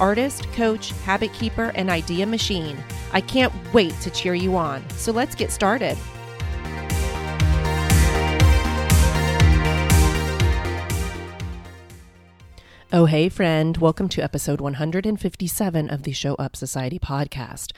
artist, coach, habit keeper, and idea machine. I can't wait to cheer you on. So let's get started. Oh, hey, friend. Welcome to episode 157 of the Show Up Society podcast.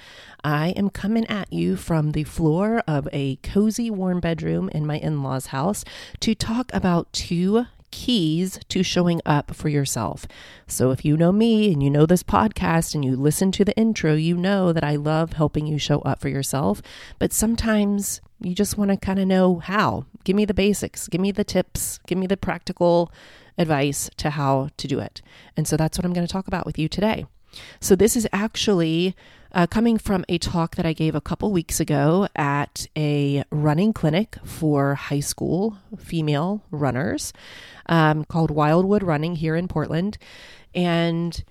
I am coming at you from the floor of a cozy, warm bedroom in my in law's house to talk about two keys to showing up for yourself. So, if you know me and you know this podcast and you listen to the intro, you know that I love helping you show up for yourself. But sometimes you just want to kind of know how. Give me the basics, give me the tips, give me the practical advice to how to do it. And so that's what I'm going to talk about with you today. So, this is actually uh, coming from a talk that I gave a couple weeks ago at a running clinic for high school female runners um, called Wildwood Running here in Portland. And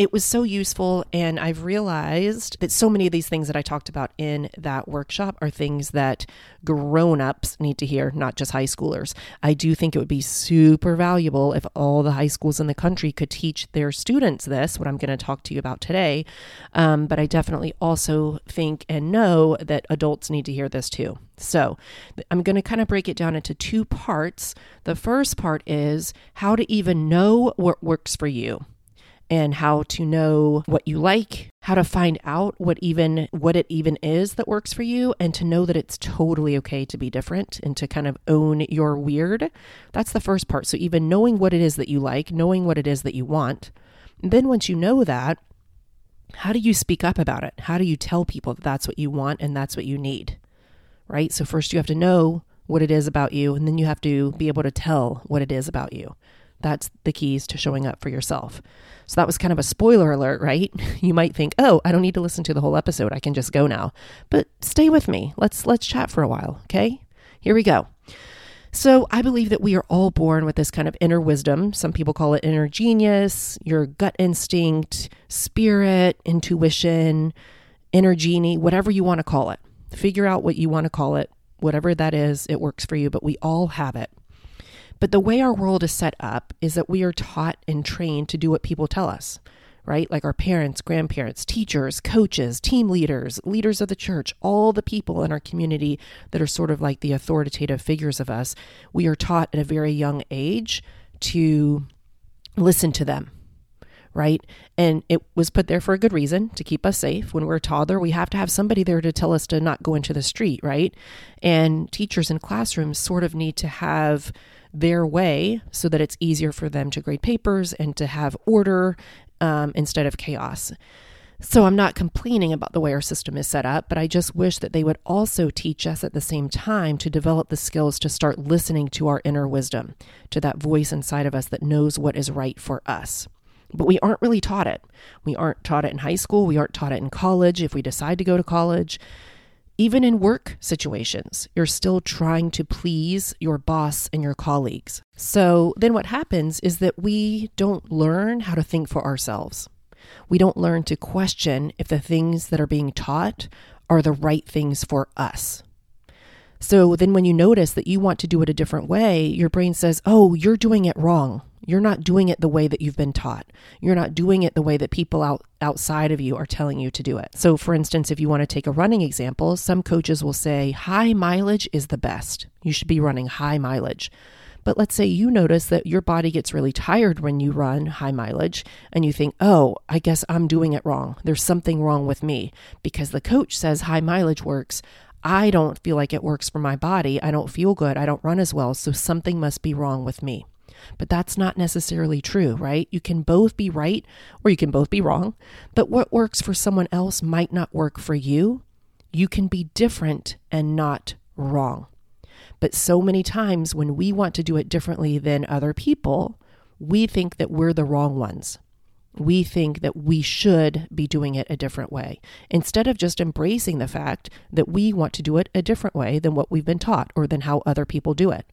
it was so useful. And I've realized that so many of these things that I talked about in that workshop are things that grown ups need to hear, not just high schoolers. I do think it would be super valuable if all the high schools in the country could teach their students this, what I'm going to talk to you about today. Um, but I definitely also think and know that adults need to hear this too. So, I'm going to kind of break it down into two parts. The first part is how to even know what works for you and how to know what you like, how to find out what even what it even is that works for you and to know that it's totally okay to be different and to kind of own your weird. That's the first part. So even knowing what it is that you like, knowing what it is that you want. Then once you know that, how do you speak up about it? How do you tell people that that's what you want and that's what you need? Right? So first you have to know what it is about you and then you have to be able to tell what it is about you. That's the keys to showing up for yourself. So that was kind of a spoiler alert, right? You might think, "Oh, I don't need to listen to the whole episode. I can just go now." But stay with me. Let's let's chat for a while, okay? Here we go. So, I believe that we are all born with this kind of inner wisdom. Some people call it inner genius, your gut instinct, spirit, intuition, inner genie, whatever you want to call it. Figure out what you want to call it. Whatever that is, it works for you, but we all have it. But the way our world is set up is that we are taught and trained to do what people tell us, right? Like our parents, grandparents, teachers, coaches, team leaders, leaders of the church, all the people in our community that are sort of like the authoritative figures of us. We are taught at a very young age to listen to them right? And it was put there for a good reason to keep us safe. When we're a toddler, we have to have somebody there to tell us to not go into the street, right? And teachers in classrooms sort of need to have their way so that it's easier for them to grade papers and to have order um, instead of chaos. So I'm not complaining about the way our system is set up, but I just wish that they would also teach us at the same time to develop the skills to start listening to our inner wisdom, to that voice inside of us that knows what is right for us. But we aren't really taught it. We aren't taught it in high school. We aren't taught it in college if we decide to go to college. Even in work situations, you're still trying to please your boss and your colleagues. So then what happens is that we don't learn how to think for ourselves. We don't learn to question if the things that are being taught are the right things for us. So then when you notice that you want to do it a different way, your brain says, Oh, you're doing it wrong. You're not doing it the way that you've been taught. You're not doing it the way that people out, outside of you are telling you to do it. So, for instance, if you want to take a running example, some coaches will say high mileage is the best. You should be running high mileage. But let's say you notice that your body gets really tired when you run high mileage and you think, oh, I guess I'm doing it wrong. There's something wrong with me because the coach says high mileage works. I don't feel like it works for my body. I don't feel good. I don't run as well. So something must be wrong with me. But that's not necessarily true, right? You can both be right or you can both be wrong. But what works for someone else might not work for you. You can be different and not wrong. But so many times when we want to do it differently than other people, we think that we're the wrong ones. We think that we should be doing it a different way instead of just embracing the fact that we want to do it a different way than what we've been taught or than how other people do it.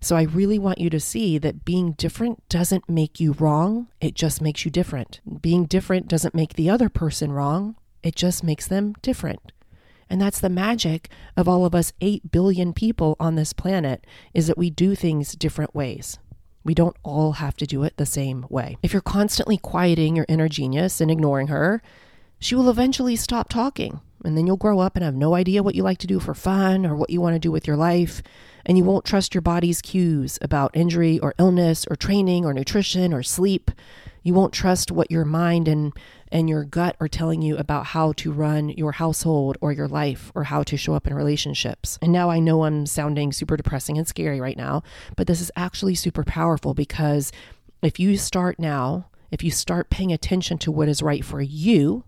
So I really want you to see that being different doesn't make you wrong, it just makes you different. Being different doesn't make the other person wrong, it just makes them different. And that's the magic of all of us 8 billion people on this planet is that we do things different ways. We don't all have to do it the same way. If you're constantly quieting your inner genius and ignoring her, she will eventually stop talking. And then you'll grow up and have no idea what you like to do for fun or what you want to do with your life. And you won't trust your body's cues about injury or illness or training or nutrition or sleep. You won't trust what your mind and and your gut are telling you about how to run your household or your life or how to show up in relationships. And now I know I'm sounding super depressing and scary right now, but this is actually super powerful because if you start now, if you start paying attention to what is right for you,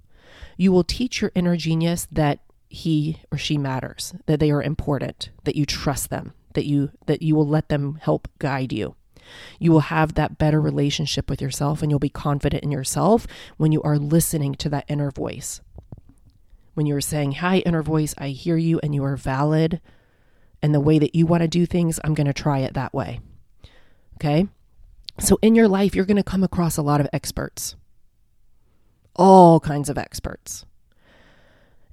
you will teach your inner genius that he or she matters, that they are important, that you trust them, that you that you will let them help guide you. You will have that better relationship with yourself and you'll be confident in yourself when you are listening to that inner voice. When you're saying, Hi, inner voice, I hear you and you are valid. And the way that you want to do things, I'm going to try it that way. Okay. So in your life, you're going to come across a lot of experts, all kinds of experts.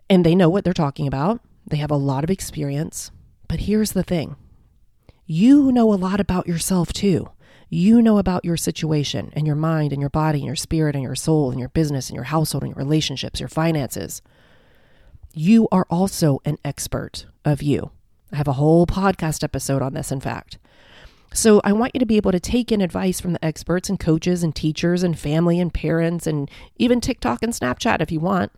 And they know what they're talking about, they have a lot of experience. But here's the thing you know a lot about yourself too. You know about your situation and your mind and your body and your spirit and your soul and your business and your household and your relationships, your finances. You are also an expert of you. I have a whole podcast episode on this, in fact. So I want you to be able to take in advice from the experts and coaches and teachers and family and parents and even TikTok and Snapchat if you want.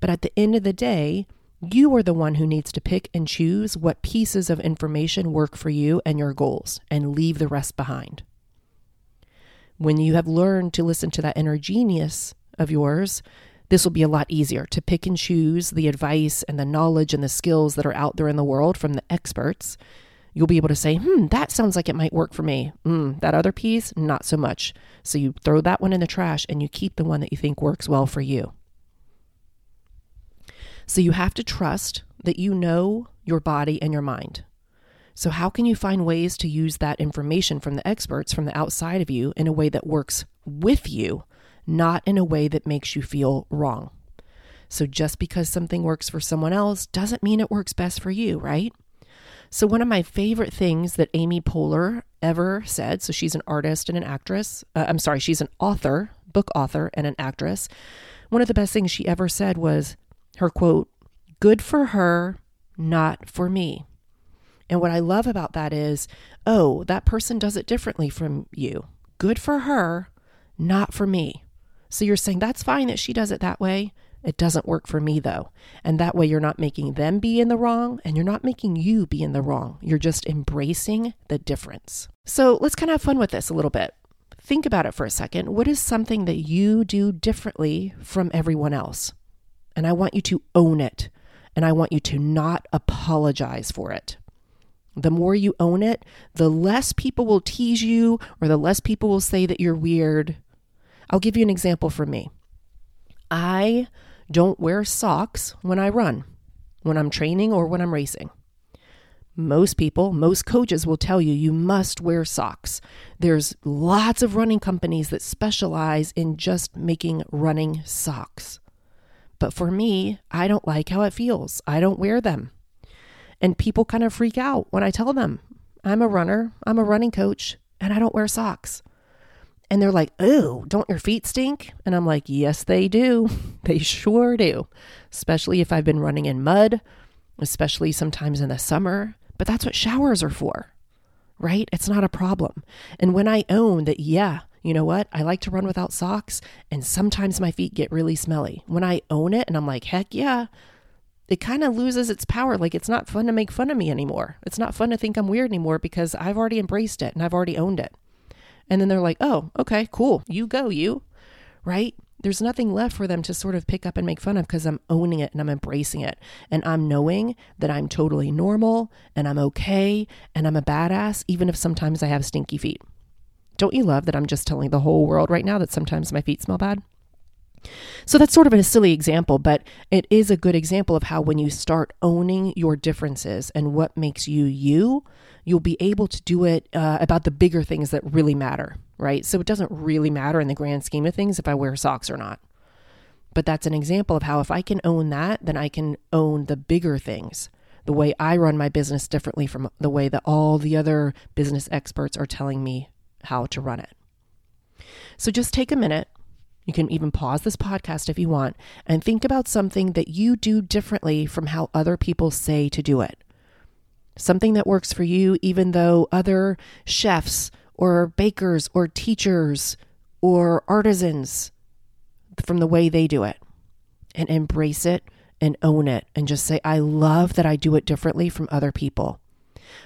But at the end of the day, you are the one who needs to pick and choose what pieces of information work for you and your goals and leave the rest behind. When you have learned to listen to that inner genius of yours, this will be a lot easier to pick and choose the advice and the knowledge and the skills that are out there in the world from the experts. You'll be able to say, hmm, that sounds like it might work for me. Mm, that other piece, not so much. So you throw that one in the trash and you keep the one that you think works well for you. So you have to trust that you know your body and your mind. So, how can you find ways to use that information from the experts from the outside of you in a way that works with you, not in a way that makes you feel wrong? So, just because something works for someone else doesn't mean it works best for you, right? So, one of my favorite things that Amy Poehler ever said so, she's an artist and an actress. Uh, I'm sorry, she's an author, book author, and an actress. One of the best things she ever said was, her quote, good for her, not for me. And what I love about that is, oh, that person does it differently from you. Good for her, not for me. So you're saying that's fine that she does it that way. It doesn't work for me though. And that way you're not making them be in the wrong and you're not making you be in the wrong. You're just embracing the difference. So let's kind of have fun with this a little bit. Think about it for a second. What is something that you do differently from everyone else? And I want you to own it. And I want you to not apologize for it. The more you own it, the less people will tease you or the less people will say that you're weird. I'll give you an example from me. I don't wear socks when I run, when I'm training or when I'm racing. Most people, most coaches will tell you you must wear socks. There's lots of running companies that specialize in just making running socks. But for me, I don't like how it feels. I don't wear them. And people kind of freak out when I tell them I'm a runner, I'm a running coach, and I don't wear socks. And they're like, oh, don't your feet stink? And I'm like, yes, they do. they sure do. Especially if I've been running in mud, especially sometimes in the summer. But that's what showers are for, right? It's not a problem. And when I own that, yeah, you know what? I like to run without socks, and sometimes my feet get really smelly. When I own it and I'm like, heck yeah, it kind of loses its power. Like it's not fun to make fun of me anymore. It's not fun to think I'm weird anymore because I've already embraced it and I've already owned it. And then they're like, oh, okay, cool. You go, you. Right? There's nothing left for them to sort of pick up and make fun of because I'm owning it and I'm embracing it. And I'm knowing that I'm totally normal and I'm okay and I'm a badass, even if sometimes I have stinky feet. Don't you love that I'm just telling the whole world right now that sometimes my feet smell bad? So that's sort of a silly example, but it is a good example of how when you start owning your differences and what makes you you, you'll be able to do it uh, about the bigger things that really matter, right? So it doesn't really matter in the grand scheme of things if I wear socks or not. But that's an example of how if I can own that, then I can own the bigger things. The way I run my business differently from the way that all the other business experts are telling me how to run it. So just take a minute you can even pause this podcast if you want and think about something that you do differently from how other people say to do it. Something that works for you, even though other chefs or bakers or teachers or artisans from the way they do it. And embrace it and own it and just say, I love that I do it differently from other people.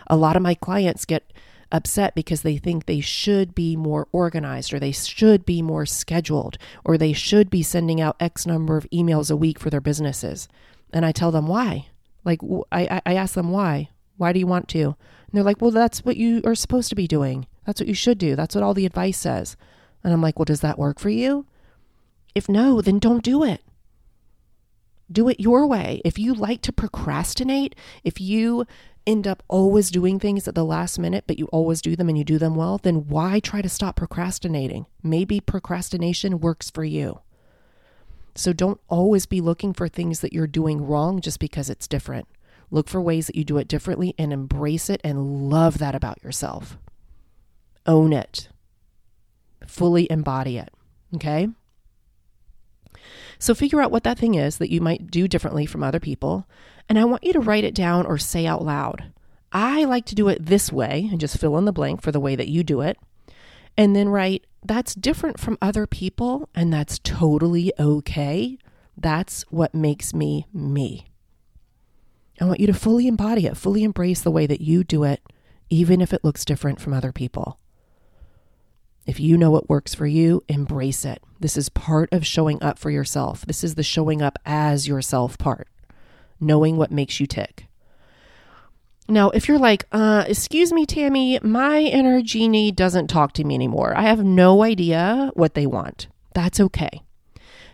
A lot of my clients get upset because they think they should be more organized or they should be more scheduled or they should be sending out X number of emails a week for their businesses. And I tell them why. Like, I, I ask them why. Why do you want to? And they're like, well, that's what you are supposed to be doing. That's what you should do. That's what all the advice says. And I'm like, well, does that work for you? If no, then don't do it. Do it your way. If you like to procrastinate, if you end up always doing things at the last minute, but you always do them and you do them well, then why try to stop procrastinating? Maybe procrastination works for you. So don't always be looking for things that you're doing wrong just because it's different. Look for ways that you do it differently and embrace it and love that about yourself. Own it, fully embody it. Okay? So figure out what that thing is that you might do differently from other people. And I want you to write it down or say out loud. I like to do it this way and just fill in the blank for the way that you do it. And then write, that's different from other people and that's totally okay. That's what makes me me. I want you to fully embody it, fully embrace the way that you do it, even if it looks different from other people. If you know what works for you, embrace it. This is part of showing up for yourself. This is the showing up as yourself part, knowing what makes you tick. Now, if you're like, uh, excuse me, Tammy, my inner genie doesn't talk to me anymore. I have no idea what they want. That's okay.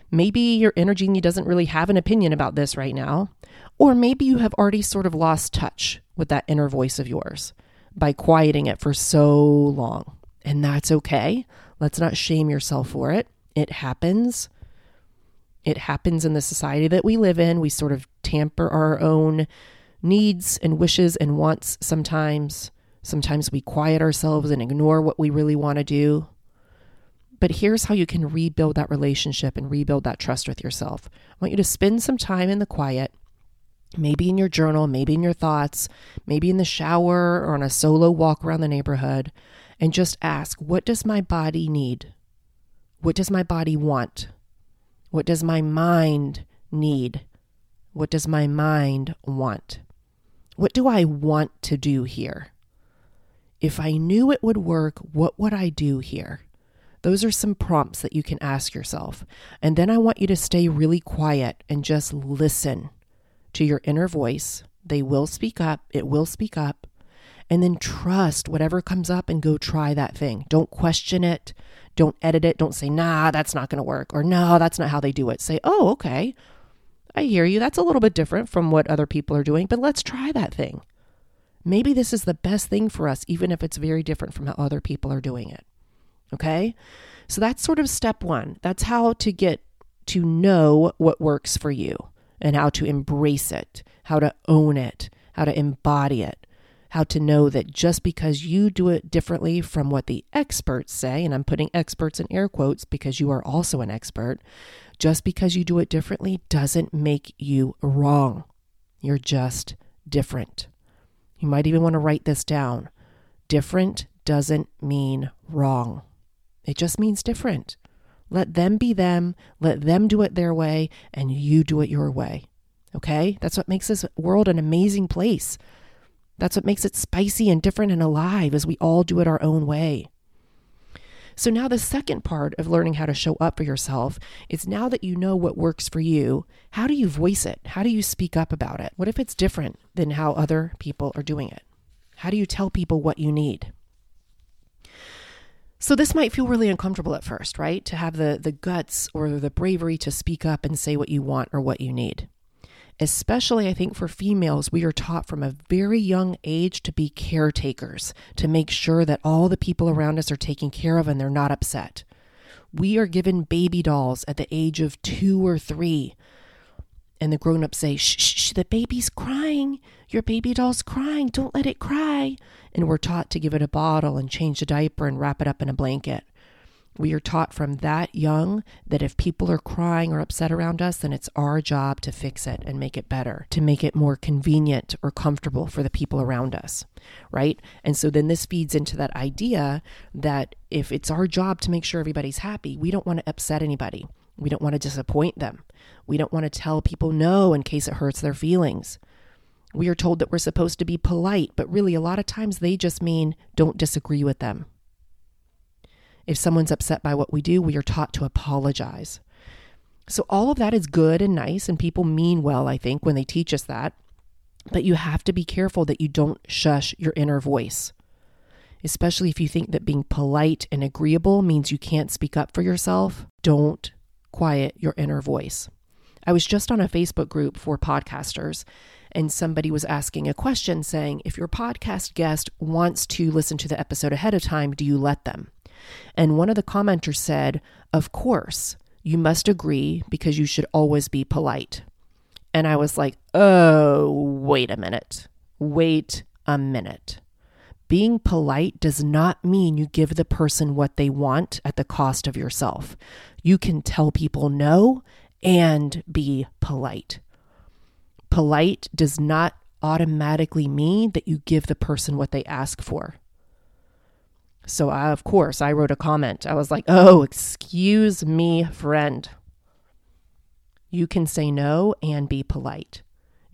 Maybe your inner genie doesn't really have an opinion about this right now. Or maybe you have already sort of lost touch with that inner voice of yours by quieting it for so long. And that's okay. Let's not shame yourself for it. It happens. It happens in the society that we live in. We sort of tamper our own needs and wishes and wants sometimes. Sometimes we quiet ourselves and ignore what we really want to do. But here's how you can rebuild that relationship and rebuild that trust with yourself. I want you to spend some time in the quiet, maybe in your journal, maybe in your thoughts, maybe in the shower or on a solo walk around the neighborhood, and just ask, what does my body need? What does my body want? What does my mind need? What does my mind want? What do I want to do here? If I knew it would work, what would I do here? Those are some prompts that you can ask yourself. And then I want you to stay really quiet and just listen to your inner voice. They will speak up, it will speak up. And then trust whatever comes up and go try that thing. Don't question it. Don't edit it. Don't say, nah, that's not going to work. Or no, that's not how they do it. Say, oh, okay. I hear you. That's a little bit different from what other people are doing, but let's try that thing. Maybe this is the best thing for us, even if it's very different from how other people are doing it. Okay. So that's sort of step one. That's how to get to know what works for you and how to embrace it, how to own it, how to embody it how to know that just because you do it differently from what the experts say, and I'm putting experts in air quotes because you are also an expert, just because you do it differently doesn't make you wrong. You're just different. You might even want to write this down. Different doesn't mean wrong, it just means different. Let them be them, let them do it their way, and you do it your way. Okay? That's what makes this world an amazing place. That's what makes it spicy and different and alive as we all do it our own way. So, now the second part of learning how to show up for yourself is now that you know what works for you, how do you voice it? How do you speak up about it? What if it's different than how other people are doing it? How do you tell people what you need? So this might feel really uncomfortable at first, right? To have the the guts or the bravery to speak up and say what you want or what you need. Especially I think for females, we are taught from a very young age to be caretakers, to make sure that all the people around us are taken care of and they're not upset. We are given baby dolls at the age of 2 or 3 and the grown ups say, shh, shh, the baby's crying. Your baby doll's crying. Don't let it cry. And we're taught to give it a bottle and change the diaper and wrap it up in a blanket. We are taught from that young that if people are crying or upset around us, then it's our job to fix it and make it better, to make it more convenient or comfortable for the people around us, right? And so then this feeds into that idea that if it's our job to make sure everybody's happy, we don't want to upset anybody. We don't want to disappoint them. We don't want to tell people no in case it hurts their feelings. We are told that we're supposed to be polite, but really, a lot of times they just mean don't disagree with them. If someone's upset by what we do, we are taught to apologize. So, all of that is good and nice, and people mean well, I think, when they teach us that. But you have to be careful that you don't shush your inner voice, especially if you think that being polite and agreeable means you can't speak up for yourself. Don't quiet your inner voice. I was just on a Facebook group for podcasters, and somebody was asking a question saying, If your podcast guest wants to listen to the episode ahead of time, do you let them? And one of the commenters said, Of course, you must agree because you should always be polite. And I was like, Oh, wait a minute. Wait a minute. Being polite does not mean you give the person what they want at the cost of yourself. You can tell people no and be polite. Polite does not automatically mean that you give the person what they ask for. So, I, of course, I wrote a comment. I was like, oh, excuse me, friend. You can say no and be polite.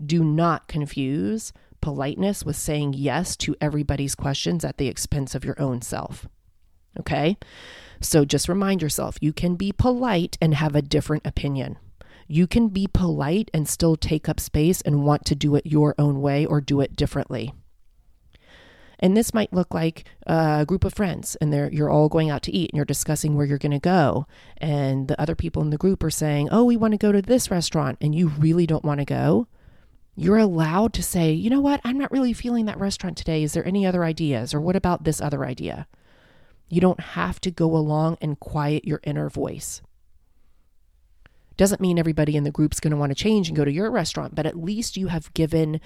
Do not confuse politeness with saying yes to everybody's questions at the expense of your own self. Okay? So just remind yourself you can be polite and have a different opinion. You can be polite and still take up space and want to do it your own way or do it differently. And this might look like a group of friends and they're, you're all going out to eat and you're discussing where you're going to go. And the other people in the group are saying, Oh, we want to go to this restaurant and you really don't want to go. You're allowed to say, You know what? I'm not really feeling that restaurant today. Is there any other ideas? Or what about this other idea? You don't have to go along and quiet your inner voice. Doesn't mean everybody in the group's going to want to change and go to your restaurant, but at least you have given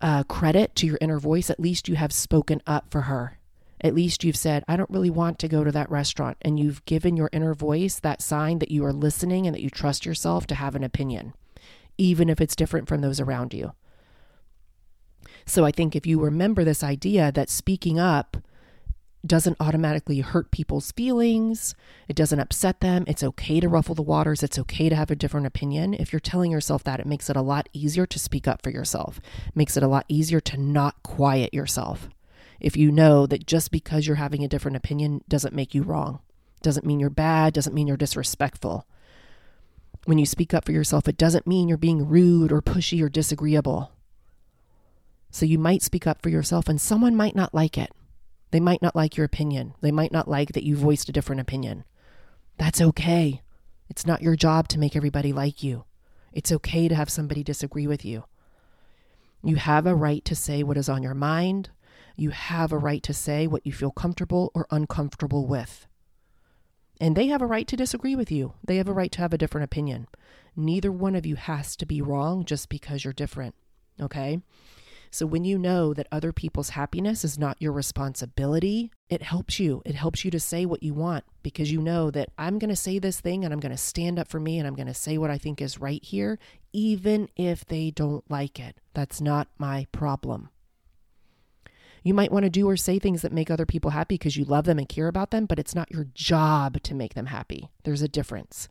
uh, credit to your inner voice. At least you have spoken up for her. At least you've said, I don't really want to go to that restaurant. And you've given your inner voice that sign that you are listening and that you trust yourself to have an opinion, even if it's different from those around you. So I think if you remember this idea that speaking up doesn't automatically hurt people's feelings. It doesn't upset them. It's okay to ruffle the waters. It's okay to have a different opinion. If you're telling yourself that, it makes it a lot easier to speak up for yourself. It makes it a lot easier to not quiet yourself. If you know that just because you're having a different opinion doesn't make you wrong, doesn't mean you're bad, doesn't mean you're disrespectful. When you speak up for yourself, it doesn't mean you're being rude or pushy or disagreeable. So you might speak up for yourself and someone might not like it. They might not like your opinion. They might not like that you voiced a different opinion. That's okay. It's not your job to make everybody like you. It's okay to have somebody disagree with you. You have a right to say what is on your mind. You have a right to say what you feel comfortable or uncomfortable with. And they have a right to disagree with you. They have a right to have a different opinion. Neither one of you has to be wrong just because you're different. Okay? So when you know that other people's happiness is not your responsibility, it helps you. It helps you to say what you want because you know that I'm going to say this thing and I'm going to stand up for me and I'm going to say what I think is right here, even if they don't like it. That's not my problem. You might want to do or say things that make other people happy because you love them and care about them, but it's not your job to make them happy. There's a difference.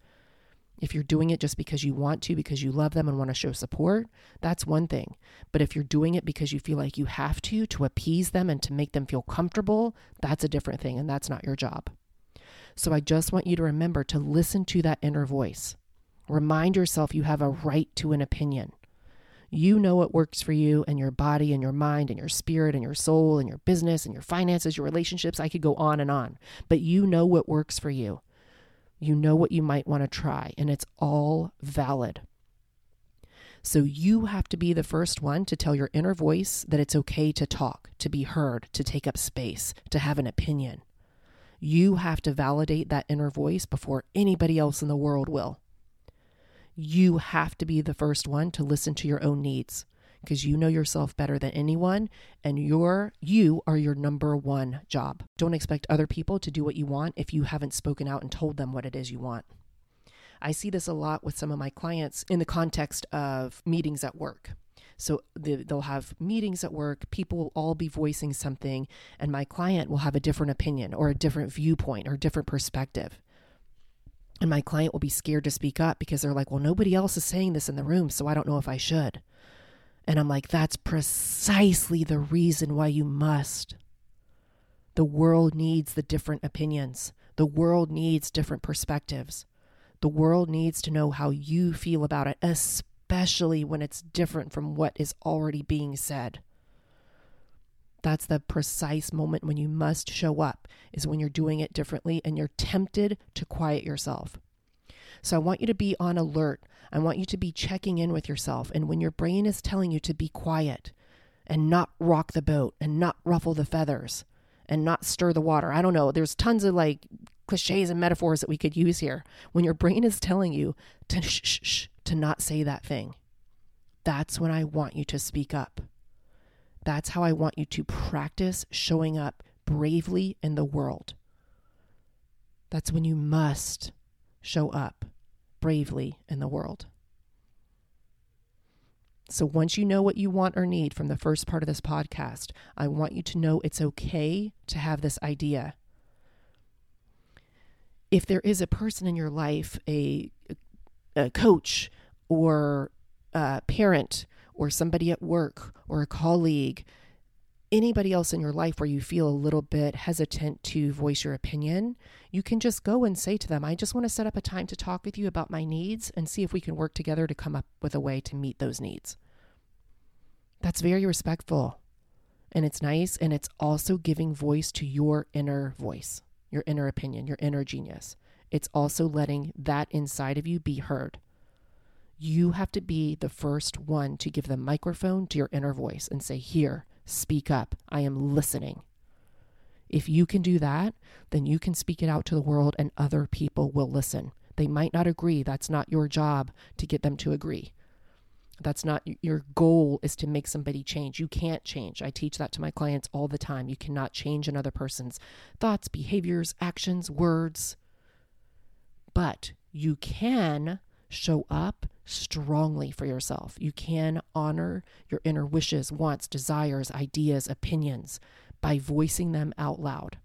If you're doing it just because you want to, because you love them and want to show support, that's one thing. But if you're doing it because you feel like you have to, to appease them and to make them feel comfortable, that's a different thing, and that's not your job. So I just want you to remember to listen to that inner voice. Remind yourself you have a right to an opinion. You know what works for you and your body and your mind and your spirit and your soul and your business and your finances, your relationships. I could go on and on, but you know what works for you. You know what you might want to try, and it's all valid. So you have to be the first one to tell your inner voice that it's okay to talk, to be heard, to take up space, to have an opinion. You have to validate that inner voice before anybody else in the world will you have to be the first one to listen to your own needs because you know yourself better than anyone and your you are your number one job. Don't expect other people to do what you want if you haven't spoken out and told them what it is you want. I see this a lot with some of my clients in the context of meetings at work. So they'll have meetings at work, people will all be voicing something, and my client will have a different opinion or a different viewpoint or different perspective. And my client will be scared to speak up because they're like, well, nobody else is saying this in the room, so I don't know if I should. And I'm like, that's precisely the reason why you must. The world needs the different opinions, the world needs different perspectives. The world needs to know how you feel about it, especially when it's different from what is already being said. That's the precise moment when you must show up, is when you're doing it differently and you're tempted to quiet yourself. So I want you to be on alert. I want you to be checking in with yourself. And when your brain is telling you to be quiet and not rock the boat and not ruffle the feathers and not stir the water, I don't know, there's tons of like cliches and metaphors that we could use here. When your brain is telling you to shh, shh, shh, to not say that thing, that's when I want you to speak up. That's how I want you to practice showing up bravely in the world. That's when you must show up bravely in the world. So, once you know what you want or need from the first part of this podcast, I want you to know it's okay to have this idea. If there is a person in your life, a, a coach or a parent or somebody at work or a colleague, anybody else in your life where you feel a little bit hesitant to voice your opinion, you can just go and say to them, I just want to set up a time to talk with you about my needs and see if we can work together to come up with a way to meet those needs. That's very respectful and it's nice. And it's also giving voice to your inner voice, your inner opinion, your inner genius. It's also letting that inside of you be heard. You have to be the first one to give the microphone to your inner voice and say, Here, speak up. I am listening. If you can do that, then you can speak it out to the world and other people will listen. They might not agree. That's not your job to get them to agree. That's not your goal is to make somebody change. You can't change. I teach that to my clients all the time. You cannot change another person's thoughts, behaviors, actions, words. But you can show up strongly for yourself. You can honor your inner wishes, wants, desires, ideas, opinions by voicing them out loud.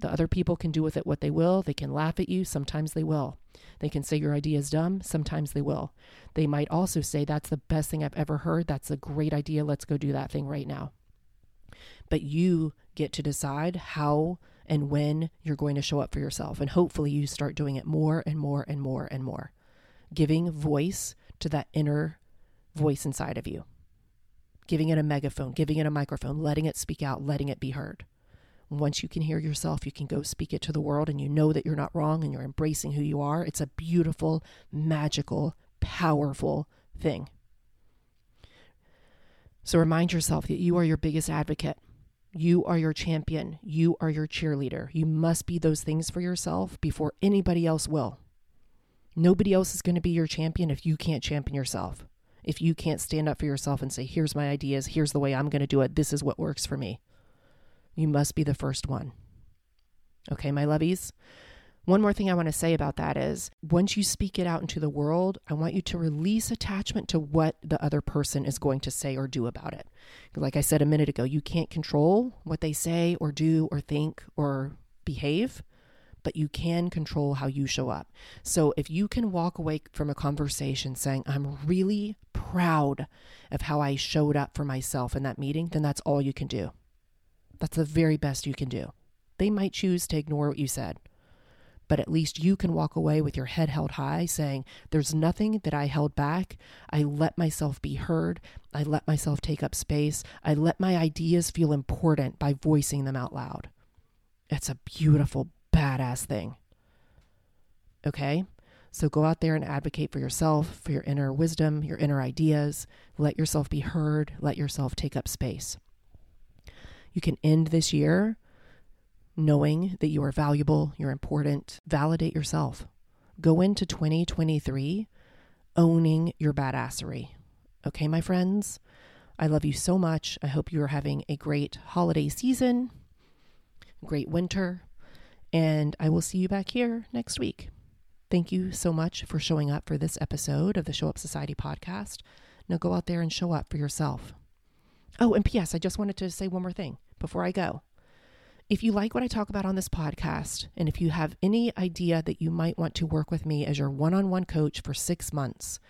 The other people can do with it what they will. They can laugh at you. Sometimes they will. They can say your idea is dumb. Sometimes they will. They might also say, That's the best thing I've ever heard. That's a great idea. Let's go do that thing right now. But you get to decide how and when you're going to show up for yourself. And hopefully, you start doing it more and more and more and more giving voice to that inner voice inside of you, giving it a megaphone, giving it a microphone, letting it speak out, letting it be heard. Once you can hear yourself, you can go speak it to the world and you know that you're not wrong and you're embracing who you are. It's a beautiful, magical, powerful thing. So remind yourself that you are your biggest advocate. You are your champion. You are your cheerleader. You must be those things for yourself before anybody else will. Nobody else is going to be your champion if you can't champion yourself. If you can't stand up for yourself and say, here's my ideas, here's the way I'm going to do it, this is what works for me. You must be the first one. Okay, my lovies? One more thing I want to say about that is once you speak it out into the world, I want you to release attachment to what the other person is going to say or do about it. Like I said a minute ago, you can't control what they say or do or think or behave but you can control how you show up. So if you can walk away from a conversation saying, I'm really proud of how I showed up for myself in that meeting, then that's all you can do. That's the very best you can do. They might choose to ignore what you said, but at least you can walk away with your head held high saying, There's nothing that I held back. I let myself be heard. I let myself take up space. I let my ideas feel important by voicing them out loud. It's a beautiful, badass thing. Okay? So go out there and advocate for yourself, for your inner wisdom, your inner ideas. Let yourself be heard. Let yourself take up space. You can end this year knowing that you are valuable, you're important. Validate yourself. Go into 2023 owning your badassery. Okay, my friends? I love you so much. I hope you are having a great holiday season, great winter, and I will see you back here next week. Thank you so much for showing up for this episode of the Show Up Society podcast. Now go out there and show up for yourself. Oh, and P.S., I just wanted to say one more thing before I go. If you like what I talk about on this podcast, and if you have any idea that you might want to work with me as your one on one coach for six months,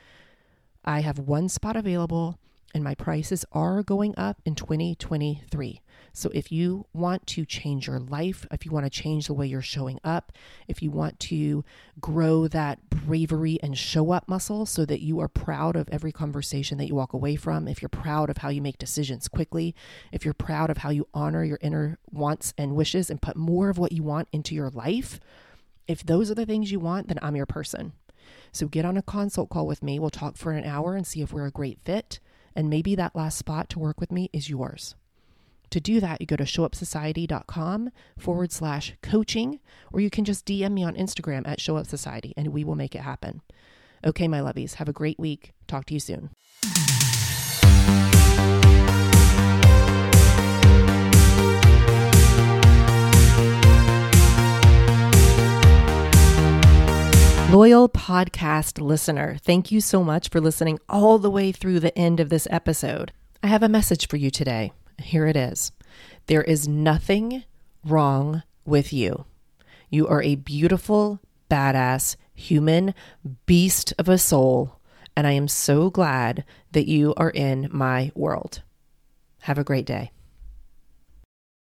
I have one spot available and my prices are going up in 2023. So if you want to change your life, if you want to change the way you're showing up, if you want to grow that bravery and show up muscle so that you are proud of every conversation that you walk away from, if you're proud of how you make decisions quickly, if you're proud of how you honor your inner wants and wishes and put more of what you want into your life, if those are the things you want, then I'm your person. So get on a consult call with me. We'll talk for an hour and see if we're a great fit. And maybe that last spot to work with me is yours. To do that, you go to showupsociety.com forward slash coaching, or you can just DM me on Instagram at showupsociety and we will make it happen. Okay, my lovies, have a great week. Talk to you soon. Loyal podcast listener, thank you so much for listening all the way through the end of this episode. I have a message for you today. Here it is There is nothing wrong with you. You are a beautiful, badass, human beast of a soul, and I am so glad that you are in my world. Have a great day.